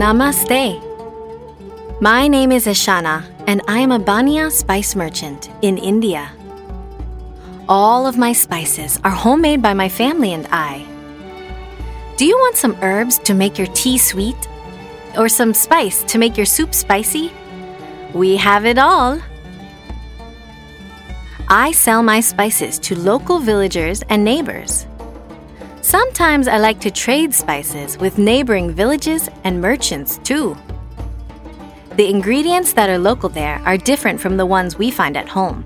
Namaste. My name is Ashana, and I am a Bania spice merchant in India. All of my spices are homemade by my family and I. Do you want some herbs to make your tea sweet? Or some spice to make your soup spicy? We have it all. I sell my spices to local villagers and neighbors. Sometimes I like to trade spices with neighboring villages and merchants too. The ingredients that are local there are different from the ones we find at home.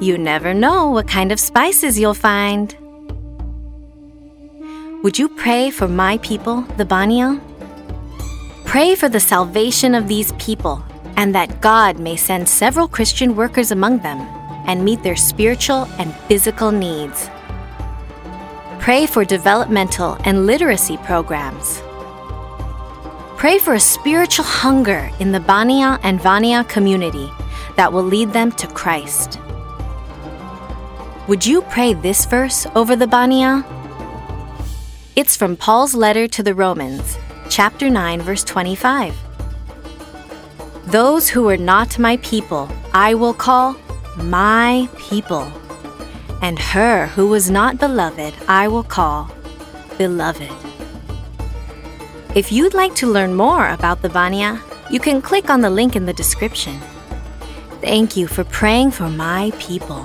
You never know what kind of spices you'll find. Would you pray for my people, the Bania? Pray for the salvation of these people and that God may send several Christian workers among them and meet their spiritual and physical needs. Pray for developmental and literacy programs. Pray for a spiritual hunger in the Bania and Vania community that will lead them to Christ. Would you pray this verse over the Bania? It's from Paul's letter to the Romans, chapter 9, verse 25. Those who are not my people, I will call my people. And her who was not beloved, I will call beloved. If you'd like to learn more about the Bania, you can click on the link in the description. Thank you for praying for my people.